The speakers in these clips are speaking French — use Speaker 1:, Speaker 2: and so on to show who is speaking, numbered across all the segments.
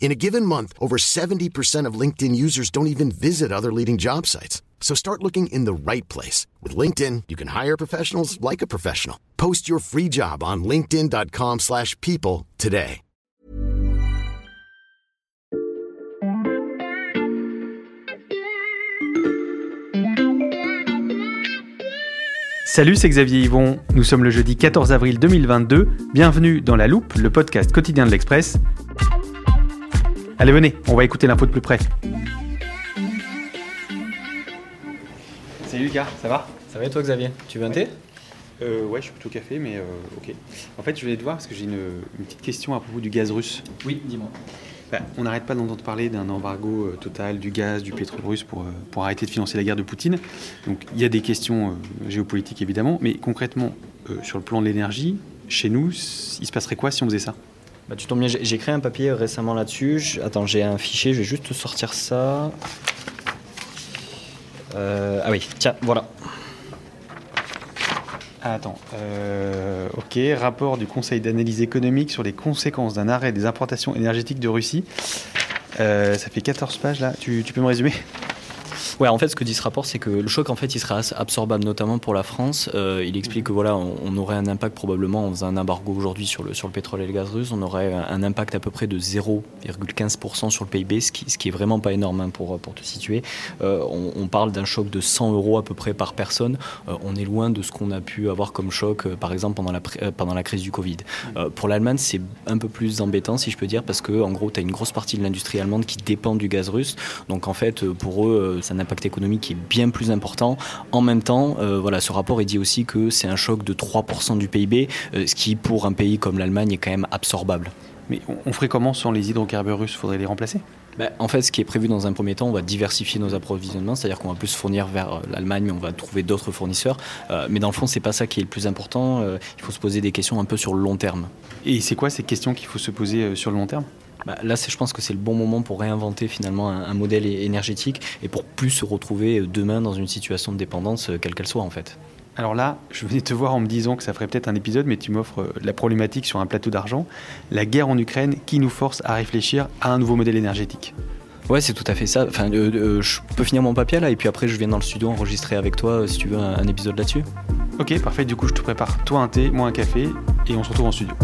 Speaker 1: In a given month, over 70% of LinkedIn users don't even visit other leading job sites. So start looking in the right place. With LinkedIn, you can hire professionals like a professional. Post your free job on linkedin.com slash people today.
Speaker 2: Salut, c'est Xavier Yvon. Nous sommes le jeudi 14 avril 2022. Bienvenue dans La Loupe, le podcast quotidien de l'Express. Allez, venez, on va écouter l'info de plus près. Salut Lucas, ça va?
Speaker 3: Ça va et toi Xavier? Tu veux un thé?
Speaker 2: Euh, Ouais, je suis plutôt café, mais euh, ok. En fait, je voulais te voir parce que j'ai une, une petite question à propos du gaz russe.
Speaker 3: Oui, dis-moi.
Speaker 2: Bah, on n'arrête pas d'entendre parler d'un embargo euh, total du gaz, du pétrole russe pour, euh, pour arrêter de financer la guerre de Poutine. Donc il y a des questions euh, géopolitiques évidemment, mais concrètement, euh, sur le plan de l'énergie, chez nous, il se passerait quoi si on faisait ça?
Speaker 3: Bah, tu tombes bien, j'ai créé un papier récemment là-dessus. Attends, j'ai un fichier, je vais juste te sortir ça. Euh, ah oui, tiens, voilà.
Speaker 2: Ah, attends, euh, ok, rapport du Conseil d'analyse économique sur les conséquences d'un arrêt des importations énergétiques de Russie. Euh, ça fait 14 pages là, tu peux me résumer?
Speaker 3: Ouais, en fait, ce que dit ce rapport, c'est que le choc, en fait, il sera absorbable, notamment pour la France. Euh, il explique que voilà, on, on aurait un impact probablement en faisant un embargo aujourd'hui sur le, sur le pétrole et le gaz russe. On aurait un, impact à peu près de 0,15% sur le PIB, ce qui, ce qui est vraiment pas énorme hein, pour, pour te situer. Euh, on, on parle d'un choc de 100 euros à peu près par personne. Euh, on est loin de ce qu'on a pu avoir comme choc, par exemple, pendant la, pendant la crise du Covid. Pour l'Allemagne, c'est un peu plus embêtant, si je peux dire, parce que en gros, tu as une grosse partie de l'industrie allemande qui dépend du gaz russe. Donc en fait, pour eux, c'est un impact économique qui est bien plus important. En même temps, euh, voilà, ce rapport il dit aussi que c'est un choc de 3% du PIB, euh, ce qui pour un pays comme l'Allemagne est quand même absorbable.
Speaker 2: Mais on, ferait comment sans les hydrocarbures russes? Faudrait les remplacer?
Speaker 3: Ben, en fait, ce qui est prévu dans un premier temps, on va diversifier nos approvisionnements, c'est-à-dire qu'on va plus fournir vers euh, l'Allemagne, mais on va trouver d'autres fournisseurs. Euh, mais dans le fond, c'est pas ça qui est le plus important. Euh, il faut se poser des questions un peu sur le long terme.
Speaker 2: Et c'est quoi ces questions qu'il faut se poser sur le long terme?
Speaker 3: Bah, là, je pense que c'est le bon moment pour réinventer finalement un, un modèle énergétique et pour plus se retrouver euh, demain dans une situation de dépendance, euh, quelle qu'elle soit en fait.
Speaker 2: Alors là, je venais te voir en me disant que ça ferait peut-être un épisode, mais tu m'offres euh, la problématique sur un plateau d'argent. La guerre en Ukraine qui nous force à réfléchir à un nouveau modèle énergétique.
Speaker 3: Ouais, c'est tout à fait ça. Enfin, euh, euh, je peux finir mon papier là et puis après, je viens dans le studio enregistrer avec toi si tu veux un, un épisode là-dessus.
Speaker 2: Ok, parfait. Du coup, je te prépare toi un thé, moi un café, et on se retrouve en studio.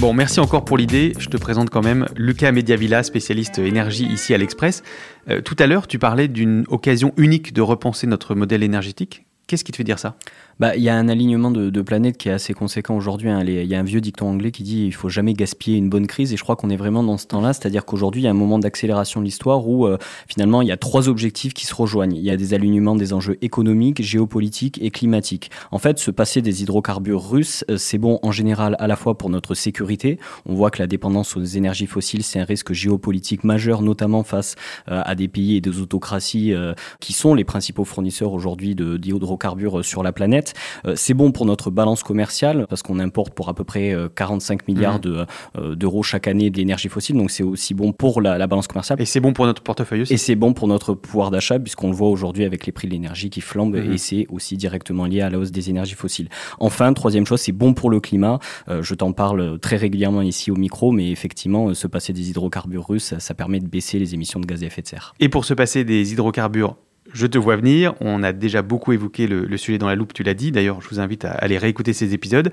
Speaker 2: Bon, merci encore pour l'idée. Je te présente quand même Lucas Mediavilla, spécialiste énergie ici à l'Express. Euh, tout à l'heure, tu parlais d'une occasion unique de repenser notre modèle énergétique. Qu'est-ce qui te fait dire ça?
Speaker 3: Bah, il y a un alignement de, de planètes qui est assez conséquent aujourd'hui. hein. Il y a un vieux dicton anglais qui dit il faut jamais gaspiller une bonne crise, et je crois qu'on est vraiment dans ce temps-là. C'est-à-dire qu'aujourd'hui, il y a un moment d'accélération de l'histoire où euh, finalement il y a trois objectifs qui se rejoignent. Il y a des alignements des enjeux économiques, géopolitiques et climatiques. En fait, se passer des hydrocarbures russes, euh, c'est bon en général à la fois pour notre sécurité. On voit que la dépendance aux énergies fossiles, c'est un risque géopolitique majeur, notamment face euh, à des pays et des autocraties qui sont les principaux fournisseurs aujourd'hui d'hydrocarbures sur la planète. Euh, c'est bon pour notre balance commerciale parce qu'on importe pour à peu près euh, 45 milliards
Speaker 2: Mhm.
Speaker 3: de, euh, d'euros chaque année d'énergie fossile, donc c'est aussi bon pour la, la balance commerciale.
Speaker 2: Et c'est bon pour notre portefeuille aussi
Speaker 3: Et c'est bon pour notre pouvoir d'achat, puisqu'on le voit aujourd'hui avec les prix de l'énergie qui flambent,
Speaker 2: Mhm.
Speaker 3: et c'est aussi directement lié à la hausse des énergies fossiles. Enfin, troisième chose, c'est bon pour le climat. Euh, je t'en parle très régulièrement ici au micro, mais effectivement, euh, se passer des hydrocarbures russes, ça, ça permet de baisser les émissions de gaz à effet de serre.
Speaker 2: Et pour se passer des hydrocarbures, je te vois venir. On a déjà beaucoup évoqué le, le sujet dans la loupe, tu l'as dit. D'ailleurs, je vous invite à aller réécouter ces épisodes.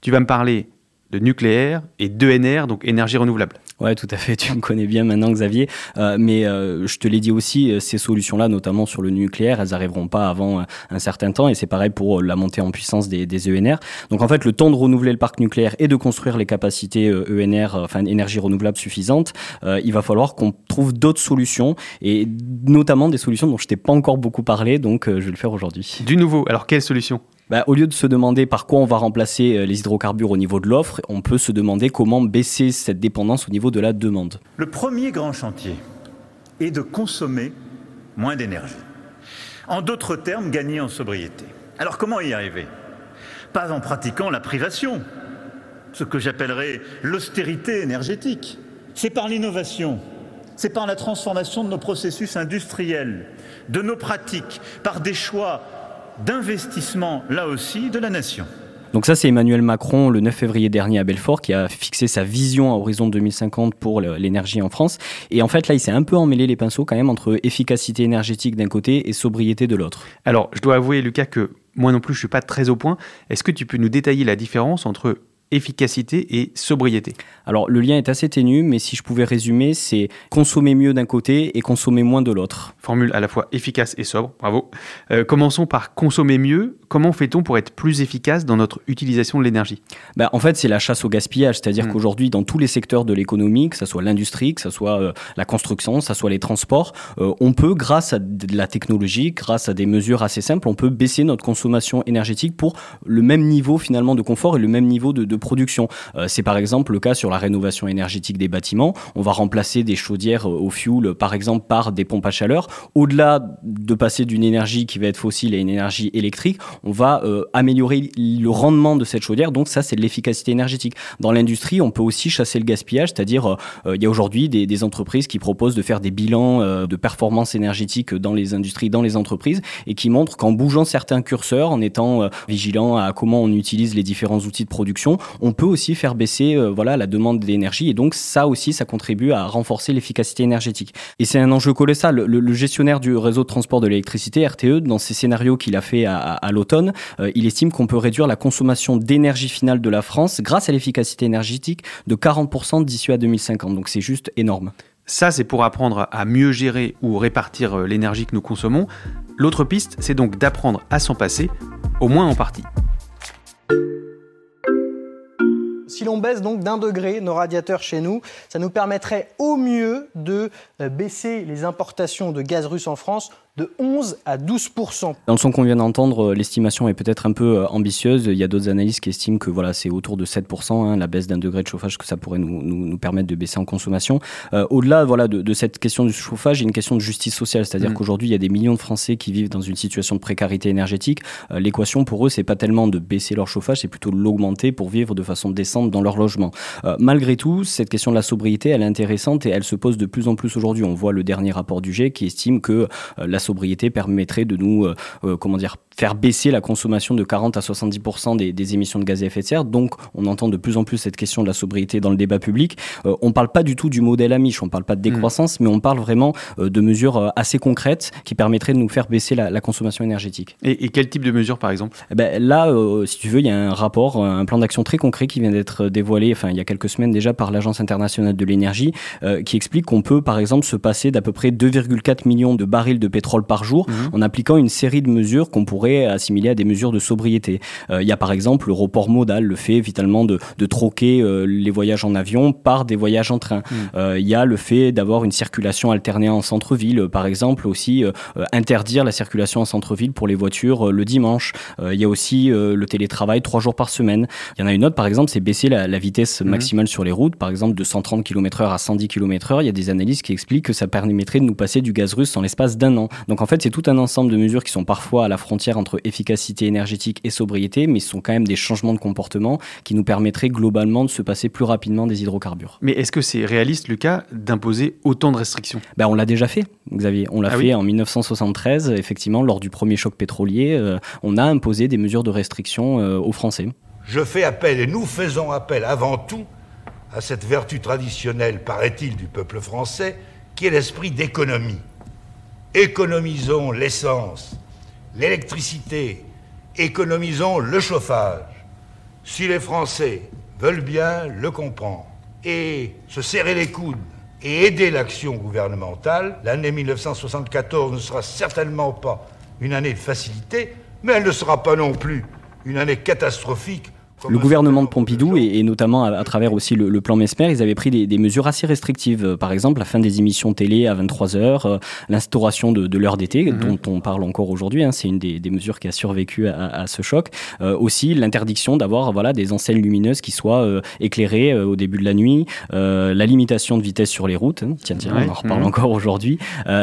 Speaker 2: Tu vas me parler de nucléaire et d'ENR, donc énergie renouvelable.
Speaker 3: Ouais, tout à fait. Tu me connais bien maintenant, Xavier. Euh, mais euh, je te l'ai dit aussi, euh, ces solutions-là, notamment sur le nucléaire, elles n'arriveront pas avant un certain temps. Et c'est pareil pour la montée en puissance des, des, ENR. Donc en fait, le temps de renouveler le parc nucléaire et de construire les capacités ENR, e enfin énergie renouvelable suffisantes, il va falloir qu'on trouve d'autres solutions et notamment des solutions dont je t'ai pas encore beaucoup parlé. Donc je vais le faire aujourd'hui.
Speaker 2: Du nouveau. Alors quelles solutions
Speaker 3: bah, au lieu de se demander par quoi on va remplacer euh, les hydrocarbures au niveau de l'offre, on peut se demander comment baisser cette dépendance au niveau de la demande.
Speaker 4: Le premier grand chantier est de consommer moins d'énergie. En d'autres termes, gagner en sobriété. Alors comment y arriver? Pas en pratiquant la privation, ce que j'appellerais l'austérité énergétique. C'est par l'innovation, c'est par la transformation de nos processus industriels, de nos pratiques, par des choix d'investissement, là aussi, de la nation.
Speaker 3: Donc ça, c'est Emmanuel Macron, le 9 février dernier à Belfort, qui a fixé sa vision à horizon 2050 pour l'énergie en France. Et en fait, là, il s'est un peu emmêlé les pinceaux quand même entre efficacité énergétique d'un côté et sobriété de l'autre.
Speaker 2: Alors, je dois avouer, Lucas, que moi non plus, je suis pas très au point. Est-ce que tu peux nous détailler la différence entre efficacité et sobriété
Speaker 3: Alors le lien est assez ténu, mais si je pouvais résumer, c'est consommer mieux d'un côté et consommer moins de l'autre.
Speaker 2: Formule à la fois efficace et sobre, bravo. Euh, commençons par consommer mieux. Comment fait-on pour être plus efficace dans notre utilisation de l'énergie?
Speaker 3: Ben, En fait, c'est la chasse au gaspillage, c'est-à-dire hmm. qu'aujourd'hui, dans tous les secteurs de l'économie, que ce soit l'industrie, que ce soit euh, la construction, que ce soit les transports, euh, on peut, grâce à de la technologie, grâce à des mesures assez simples, on peut baisser notre consommation énergétique pour le même niveau finalement de confort et le même niveau de production. Euh, c'est par exemple le cas sur la rénovation énergétique des bâtiments. On va remplacer des chaudières au fioul, par exemple, par des pompes à chaleur. Au-delà de passer d'une énergie qui va être fossile à une énergie électrique, on va euh, améliorer le rendement de cette chaudière. Donc ça, c'est de l'efficacité énergétique. Dans l'industrie, on peut aussi chasser le gaspillage, c'est-à-dire il y a aujourd'hui des, des, entreprises qui proposent de faire des bilans de performance énergétique dans les industries, dans les entreprises, et qui montrent qu'en bougeant certains curseurs, en étant vigilant à comment on utilise les différents outils de production, on peut aussi faire baisser euh, voilà, la demande d'énergie. Et donc, ça aussi, ça contribue à renforcer l'efficacité énergétique. Et c'est un enjeu colossal. Le, gestionnaire du réseau de transport de l'électricité, RTE, dans ses scénarios qu'il a fait à, l'automne, euh, il estime qu'on peut réduire la consommation d'énergie finale de la France grâce à l'efficacité énergétique de 40% d'ici à 2050. Donc, c'est juste énorme.
Speaker 2: Ça, c'est pour apprendre à mieux gérer ou répartir euh, l'énergie que nous consommons. L'autre piste, c'est donc d'apprendre à s'en passer, au moins en partie.
Speaker 5: Si l'on baisse donc d'un degré nos radiateurs chez nous, ça nous permettrait au mieux de euh, baisser les importations de gaz russe en France de 11 à 12
Speaker 3: Dans le son qu'on vient d'entendre, euh, l'estimation est peut-être un peu euh, ambitieuse. Il y a d'autres analystes qui estiment que voilà, c'est autour de 7 hein, la baisse d'un degré de chauffage que ça pourrait nous, nous, permettre de baisser en consommation. Euh, au-delà voilà, de, cette question du chauffage, il y a une question de justice sociale, c'est-à-dire mm. qu'aujourd'hui, il y a des millions de Français qui vivent dans une situation de précarité énergétique. L'équation pour eux, c'est pas tellement de baisser leur chauffage, c'est plutôt de l'augmenter pour vivre de façon décente dans leur logement. malgré tout, cette question de la sobriété, elle est intéressante et elle se pose de plus en plus aujourd'hui. On voit le dernier rapport du G qui estime que la sobriété permettrait de nous, euh, euh, comment dire, faire baisser la consommation de 40 à 70% des, des, émissions de gaz à effet de serre. Donc, on entend de plus en plus cette question de la sobriété dans le débat public. Euh, on ne parle pas du tout du modèle Amish, on ne parle pas de décroissance, mmh. mais on parle vraiment euh, de mesures euh, assez concrètes qui permettraient de nous faire baisser la, la consommation énergétique.
Speaker 2: Et, et, quel type de mesures, par exemple?
Speaker 3: Eh ben, Là, si tu veux, il y a un rapport, un plan d'action très concret qui vient d'être dévoilé, enfin, il y a quelques semaines déjà par l'Agence internationale de l'énergie, qui explique qu'on peut, par exemple, se passer d'à peu près 2,4 millions de barils de pétrole par jour mmh. en appliquant une série de mesures qu'on pourrait assimiler à des mesures de sobriété. Euh, il y a par exemple le report modal, le fait vitalement de, de troquer euh, les voyages en avion par des voyages en train. Mm. Euh, il y a le fait d'avoir une circulation alternée en centre-ville, par exemple aussi interdire la circulation en centre-ville pour les voitures le dimanche. il y a aussi le télétravail trois jours par semaine. Il y en a une autre par exemple, c'est baisser la, la vitesse mm. maximale sur les routes, par exemple de 130 km/h à 110 km/h. Il y a des analyses qui expliquent que ça permettrait de nous passer du gaz russe en l'espace d'un an. Donc en fait, c'est tout un ensemble de mesures qui sont parfois à la frontière entre efficacité énergétique et sobriété, mais ce sont quand même des changements de comportement qui nous permettraient globalement de se passer plus rapidement des hydrocarbures.
Speaker 2: Mais est-ce que c'est réaliste, Lucas, d'imposer autant de restrictions?
Speaker 3: Ben, On l'a déjà fait, Xavier. On l'a ah fait en 1973, effectivement, lors du premier choc pétrolier. Euh, on a imposé des mesures de restriction euh, aux Français.
Speaker 6: Je fais appel, et nous faisons appel avant tout, à cette vertu traditionnelle, paraît-il, du peuple français, qui est l'esprit d'économie. Économisons l'essence, l'électricité, économisons le chauffage. Si les Français veulent bien le comprendre et se serrer les coudes et aider l'action gouvernementale, l'année 1974 ne sera certainement pas une année de facilité, mais elle ne sera pas non plus une année catastrophique
Speaker 3: le gouvernement de Pompidou, et, notamment à, travers aussi le, plan Mesmer, ils avaient pris des, mesures assez restrictives. Euh, par exemple, la fin des émissions télé à 23h, euh, l'instauration de, l'heure d'été, mhm. dont on parle encore aujourd'hui. Hein, c'est une des, mesures qui a survécu à, ce choc. Euh, aussi, l'interdiction d'avoir voilà, des enseignes lumineuses qui soient éclairées au début de la nuit. la limitation de vitesse sur les routes. Hein, tiens, tiens, on en reparle mhm. encore aujourd'hui.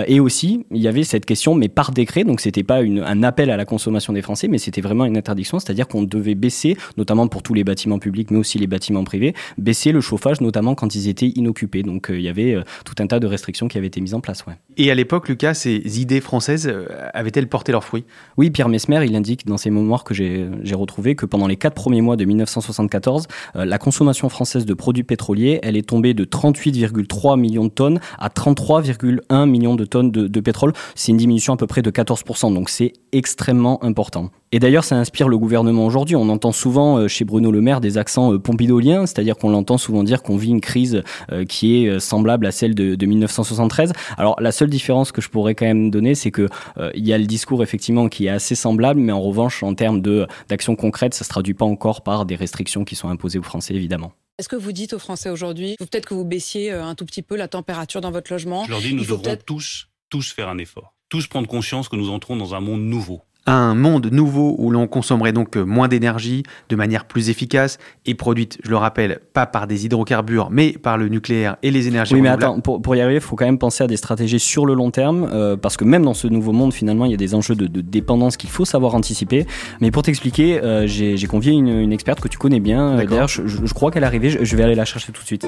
Speaker 3: et aussi, il y avait cette question, mais par décret. Donc, c'était pas un appel à la consommation des Français, mais c'était vraiment une interdiction. C'est-à-dire qu'on devait baisser, notamment pour tous les bâtiments publics, mais aussi les bâtiments privés, baisser le chauffage, notamment quand ils étaient inoccupés. Donc euh, il y avait euh, tout un tas de restrictions qui avaient été mises en place. Ouais.
Speaker 2: Et à l'époque, Lucas, ces idées françaises euh, avaient-elles porté leurs fruits?
Speaker 3: Oui, Pierre Mesmer, il indique dans ses mémoires que j'ai retrouvé que pendant les quatre premiers mois de 1974, la consommation française de produits pétroliers, elle est tombée de 38,3 millions de tonnes à 33,1 millions de tonnes de, de pétrole. C'est une diminution à peu près de 14%, donc c'est extrêmement important. Et d'ailleurs, ça inspire le gouvernement aujourd'hui. On entend souvent chez Bruno Le Maire des accents euh, pompidoliens, c'est-à-dire qu'on l'entend souvent dire qu'on vit une crise euh, qui est euh, semblable à celle de, 1973. Alors la seule différence que je pourrais quand même donner, c'est que il y a le discours effectivement qui est assez semblable, mais en revanche, en termes d'action concrète, ça se traduit pas encore par des restrictions qui sont imposées aux Français, évidemment.
Speaker 7: Est-ce que vous dites aux Français aujourd'hui, peut-être que vous baissiez un tout petit peu la température dans votre logement
Speaker 8: Je leur dis, nous devrons tous, tous faire un effort, tous prendre conscience que nous entrons dans un monde nouveau
Speaker 2: un monde nouveau où l'on consommerait donc moins d'énergie de manière plus efficace et produite, je le rappelle, pas par des hydrocarbures, mais par le nucléaire et les énergies
Speaker 3: oui, mais attends, pour, y arriver, il faut quand même penser à des stratégies sur le long terme, euh, parce que même dans ce nouveau monde, finalement, il y a des enjeux de, dépendance qu'il faut savoir anticiper. Mais pour t'expliquer, euh, j'ai convié une, experte que tu connais bien. Euh, d'ailleurs, je, crois qu'elle est arrivée, je, je vais aller la chercher tout de suite.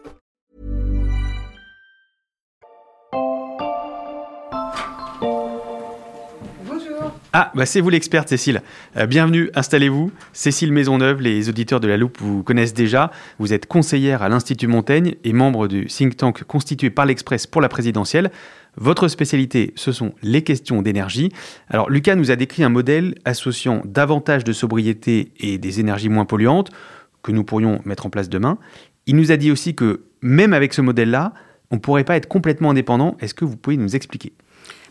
Speaker 2: Ah, bah c'est vous l'experte, Cécile. Euh, bienvenue, installez-vous. Cécile Maisonneuve, les auditeurs de la Loupe vous connaissent déjà. Vous êtes conseillère à l'Institut Montaigne et membre du think tank constitué par l'Express pour la présidentielle. Votre spécialité, ce sont les questions d'énergie. Alors, Lucas nous a décrit un modèle associant davantage de sobriété et des énergies moins polluantes que nous pourrions mettre en place demain. Il nous a dit aussi que même avec ce modèle-là, on ne pourrait pas être complètement indépendant. Est-ce que vous pouvez nous expliquer?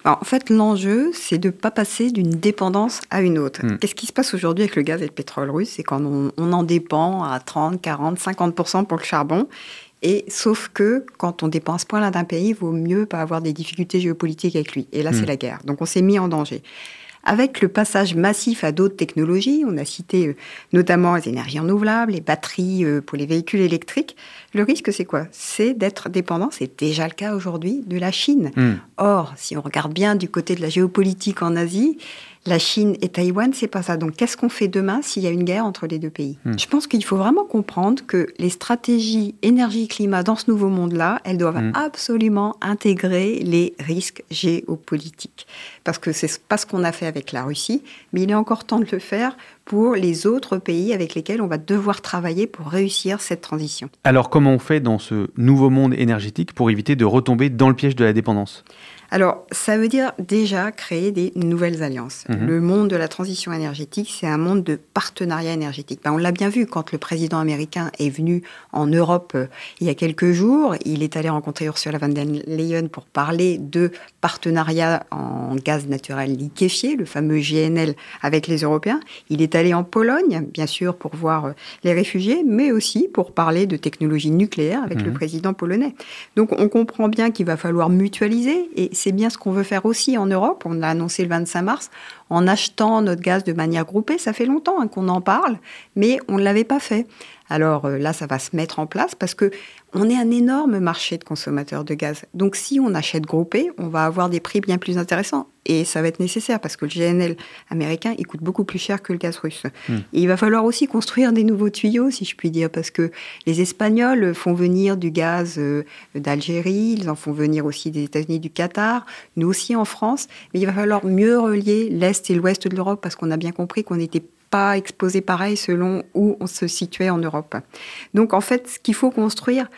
Speaker 9: En fait, l'enjeu, c'est de ne pas passer d'une dépendance à une autre. Hmm. Qu'est-ce qui se passe aujourd'hui avec le gaz et le pétrole russe? C'est quand on, en dépend à 30, 40, 50 pour le charbon. Et sauf que quand on dépend à ce point-là d'un pays, il vaut mieux pas avoir des difficultés géopolitiques avec lui. Et là, c'est hmm. la guerre. Donc on s'est mis en danger. Avec le passage massif à d'autres technologies, on a cité euh, notamment les énergies renouvelables, les batteries euh, pour les véhicules électriques, le risque c'est quoi? C'est d'être dépendant, c'est déjà le cas aujourd'hui, de la Chine. Hmm. Or, si on regarde bien du côté de la géopolitique en Asie, la Chine et Taïwan, c'est pas ça. Donc, qu'est-ce qu'on fait demain s'il y a une guerre entre les deux pays hmm. Je pense qu'il faut vraiment comprendre que les stratégies énergie-climat dans ce nouveau monde-là, elles doivent hmm. absolument intégrer les risques géopolitiques. Parce que c'est pas ce qu'on a fait avec la Russie, mais il est encore temps de le faire pour les autres pays avec lesquels on va devoir travailler pour réussir cette transition.
Speaker 2: Alors, comment on fait dans ce nouveau monde énergétique pour éviter de retomber dans le piège de la dépendance?
Speaker 9: Alors, ça veut dire déjà créer des nouvelles alliances. Mhm. Le monde de la transition énergétique, c'est un monde de partenariat énergétique. Ben, on l'a bien vu quand le président américain est venu en Europe euh, il y a quelques jours. Il est allé rencontrer Ursula von der Leyen pour parler de partenariat en gaz naturel liquéfié, le fameux GNL avec les Européens. Il est allé en Pologne, bien sûr, pour voir euh, les réfugiés, mais aussi pour parler de technologie nucléaire avec le mhm. président polonais. Donc, on comprend bien qu'il va falloir mutualiser et c'est bien ce qu'on veut faire aussi en Europe. On l'a annoncé le 25 mars en achetant notre gaz de manière groupée. Ça fait longtemps hein, qu'on en parle, mais on ne l'avait pas fait. Alors euh, là, ça va se mettre en place parce que on est un énorme marché de consommateurs de gaz. Donc si on achète groupé, on va avoir des prix bien plus intéressants. Et ça va être nécessaire parce que le GNL américain, il coûte beaucoup plus cher que le gaz russe. Hmm. Et il va falloir aussi construire des nouveaux tuyaux, si je puis dire, parce que les Espagnols font venir du gaz euh, d'Algérie, ils en font venir aussi des États-Unis, du Qatar, nous aussi en France. Mais il va falloir mieux relier l'Est et l'Ouest de l'Europe parce qu'on a bien compris qu'on n'était pas exposé pareil selon où on se situait en Europe. Donc en fait, ce qu'il faut construire,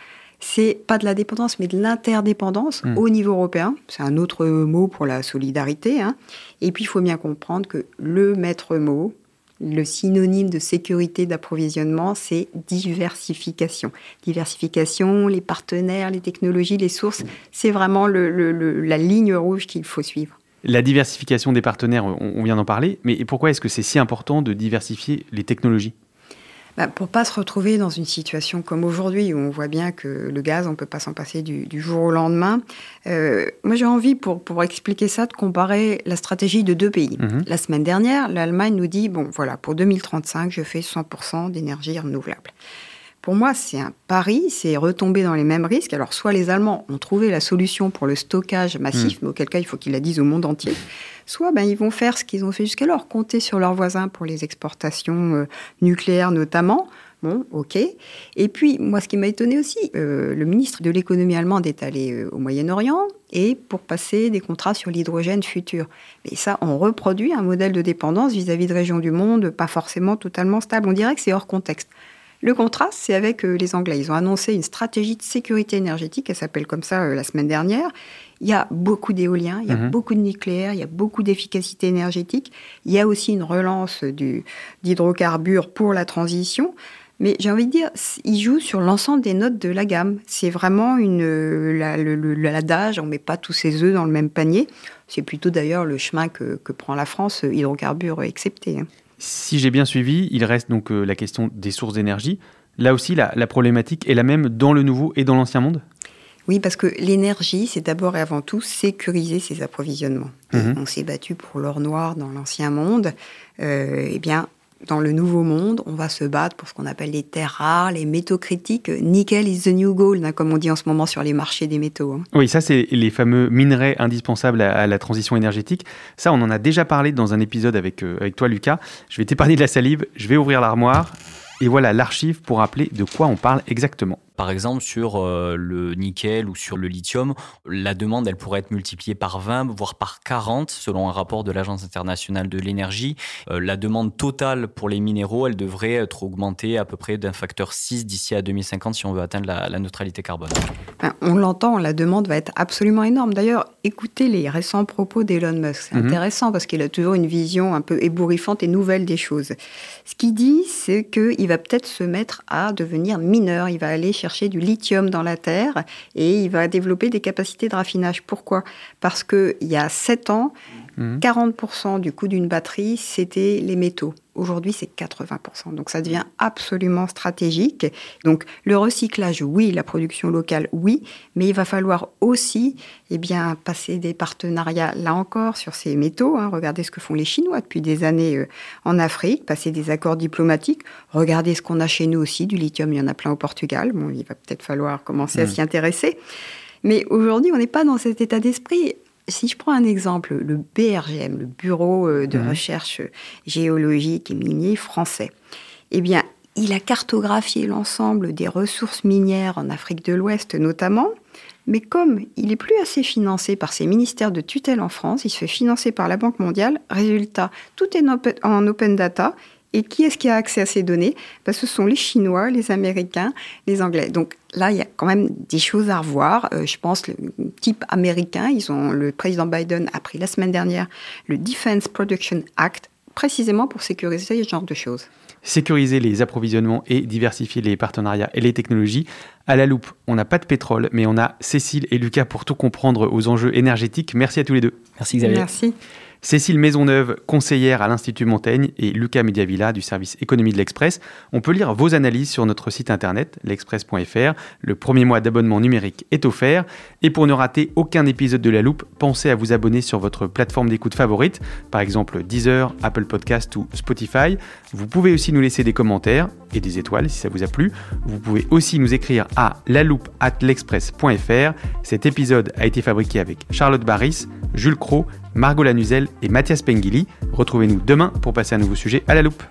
Speaker 9: c'est pas de la dépendance, mais de l'interdépendance hmm. au niveau européen. C'est un autre mot pour la solidarité. Hein. Et puis, il faut bien comprendre que le maître mot, le synonyme de sécurité d'approvisionnement, c'est diversification. Diversification, les partenaires, les technologies, les sources, c'est vraiment la ligne rouge qu'il faut suivre.
Speaker 2: La diversification des partenaires, on vient d'en parler, mais pourquoi est-ce que c'est si important de diversifier les technologies?
Speaker 9: Bah, Pour pas se retrouver dans une situation comme aujourd'hui, où on voit bien que le gaz, on ne peut pas s'en passer du, jour au lendemain. Euh, moi, j'ai envie, pour, pour expliquer ça, de comparer la stratégie de deux pays. Mhm. La semaine dernière, l'Allemagne nous dit, bon, voilà, pour 2035, je fais 100% d'énergie renouvelable. Pour moi, c'est un pari, c'est retomber dans les mêmes risques. Alors, soit les Allemands ont trouvé la solution pour le stockage massif, hmm. mais auquel cas, il faut qu'ils la disent au monde entier. Soit ben, ils vont faire ce qu'ils ont fait jusqu'alors, compter sur leurs voisins pour les exportations euh, nucléaires notamment. Bon, ok. Et puis, moi, ce qui m'a étonné aussi, euh, le ministre de l'économie allemande est allé euh, au Moyen-Orient et pour passer des contrats sur l'hydrogène futur. Et ça, on reproduit un modèle de dépendance vis-à-vis -vis de régions du monde pas forcément totalement stable. On dirait que c'est hors contexte. Le contraste, c'est avec euh, les Anglais. Ils ont annoncé une stratégie de sécurité énergétique, elle s'appelle comme ça euh, la semaine dernière. Il y a beaucoup d'éolien, il y a mhm. beaucoup de nucléaire, il y a beaucoup d'efficacité énergétique. Il y a aussi une relance d'hydrocarbures pour la transition. Mais j'ai envie de dire, ils jouent sur l'ensemble des notes de la gamme. C'est vraiment une l'adage, on ne met pas tous ses œufs dans le même panier. C'est plutôt d'ailleurs le chemin que, que, prend la France, hydrocarbures exceptés.
Speaker 2: Si j'ai bien suivi, il reste donc euh, la question des sources d'énergie. Là aussi, la, problématique est la même dans le nouveau et dans l'ancien monde?
Speaker 9: Oui, parce que l'énergie, c'est d'abord et avant tout sécuriser ses approvisionnements. Mhm. On s'est battu pour l'or noir dans l'ancien monde. Euh, eh bien, dans le nouveau monde, on va se battre pour ce qu'on appelle les terres rares, les métaux critiques. Nickel is the new gold, hein, comme on dit en ce moment sur les marchés des métaux. Hein.
Speaker 2: Oui, ça, c'est les fameux minerais indispensables à, la transition énergétique. Ça, on en a déjà parlé dans un épisode avec, euh, avec toi, Lucas. Je vais t'épargner de la salive, je vais ouvrir l'armoire. Et voilà l'archive pour rappeler de quoi on parle exactement.
Speaker 3: Par exemple, sur euh, le nickel ou sur le lithium, la demande, elle pourrait être multipliée par 20, voire par 40, selon un rapport de l'Agence internationale de l'énergie. Euh, la demande totale pour les minéraux, elle devrait être augmentée à peu près d'un facteur 6 d'ici à 2050 si on veut atteindre la, neutralité carbone.
Speaker 9: Ben, on l'entend, la demande va être absolument énorme. D'ailleurs, écoutez les récents propos d'Elon Musk. C'est mhm. intéressant parce qu'il a toujours une vision un peu ébouriffante et nouvelle des choses. Ce qu'il dit, c'est qu'il va peut-être se mettre à devenir mineur. Il va aller chercher du lithium dans la terre et il va développer des capacités de raffinage. Pourquoi? Parce qu'il y a 7 ans, 40% mhm. du coût d'une batterie, c'était les métaux. Aujourd'hui, c'est 80%. Donc, ça devient absolument stratégique. Donc, le recyclage, oui. La production locale, oui. Mais il va falloir aussi eh bien, passer des partenariats, là encore, sur ces métaux. Hein. Regardez ce que font les Chinois depuis des années euh, en Afrique, passer des accords diplomatiques. Regardez ce qu'on a chez nous aussi, du lithium, il y en a plein au Portugal. Bon, il va peut-être falloir commencer à s'y intéresser. Mais aujourd'hui, on n'est pas dans cet état d'esprit si je prends un exemple, le BRGM, le Bureau euh, de mhm. recherche géologique et minier français, eh bien, il a cartographié l'ensemble des ressources minières en Afrique de l'Ouest notamment, mais comme il n'est plus assez financé par ses ministères de tutelle en France, il se fait financer par la Banque mondiale. Résultat, tout est en open data et qui est-ce qui a accès à ces données? Ben, Ce sont les Chinois, les Américains, les Anglais. Donc là, il y a quand même des choses à revoir. Euh, je pense le type américain, ils ont, le président Biden a pris la semaine dernière le Defense Production Act précisément pour sécuriser ce genre de choses.
Speaker 2: Sécuriser les approvisionnements et diversifier les partenariats et les technologies. À la loupe, on n'a pas de pétrole, mais on a Cécile et Lucas pour tout comprendre aux enjeux énergétiques. Merci à tous les deux.
Speaker 3: Merci Xavier.
Speaker 9: Merci.
Speaker 2: Cécile Maisonneuve, conseillère à l'Institut Montaigne, et Lucas Mediavilla du service économie de l'Express. On peut lire vos analyses sur notre site internet, l'express.fr. Le premier mois d'abonnement numérique est offert. Et pour ne rater aucun épisode de La Loupe, pensez à vous abonner sur votre plateforme d'écoute favorite, par exemple Deezer, Apple Podcast ou Spotify. Vous pouvez aussi nous laisser des commentaires et des étoiles si ça vous a plu. Vous pouvez aussi nous écrire à l'express.fr. Cet épisode a été fabriqué avec Charlotte Barris, Jules Cro, Margot Lanuzel et Mathias Pengili. Retrouvez-nous demain pour passer un nouveau sujet à la loupe.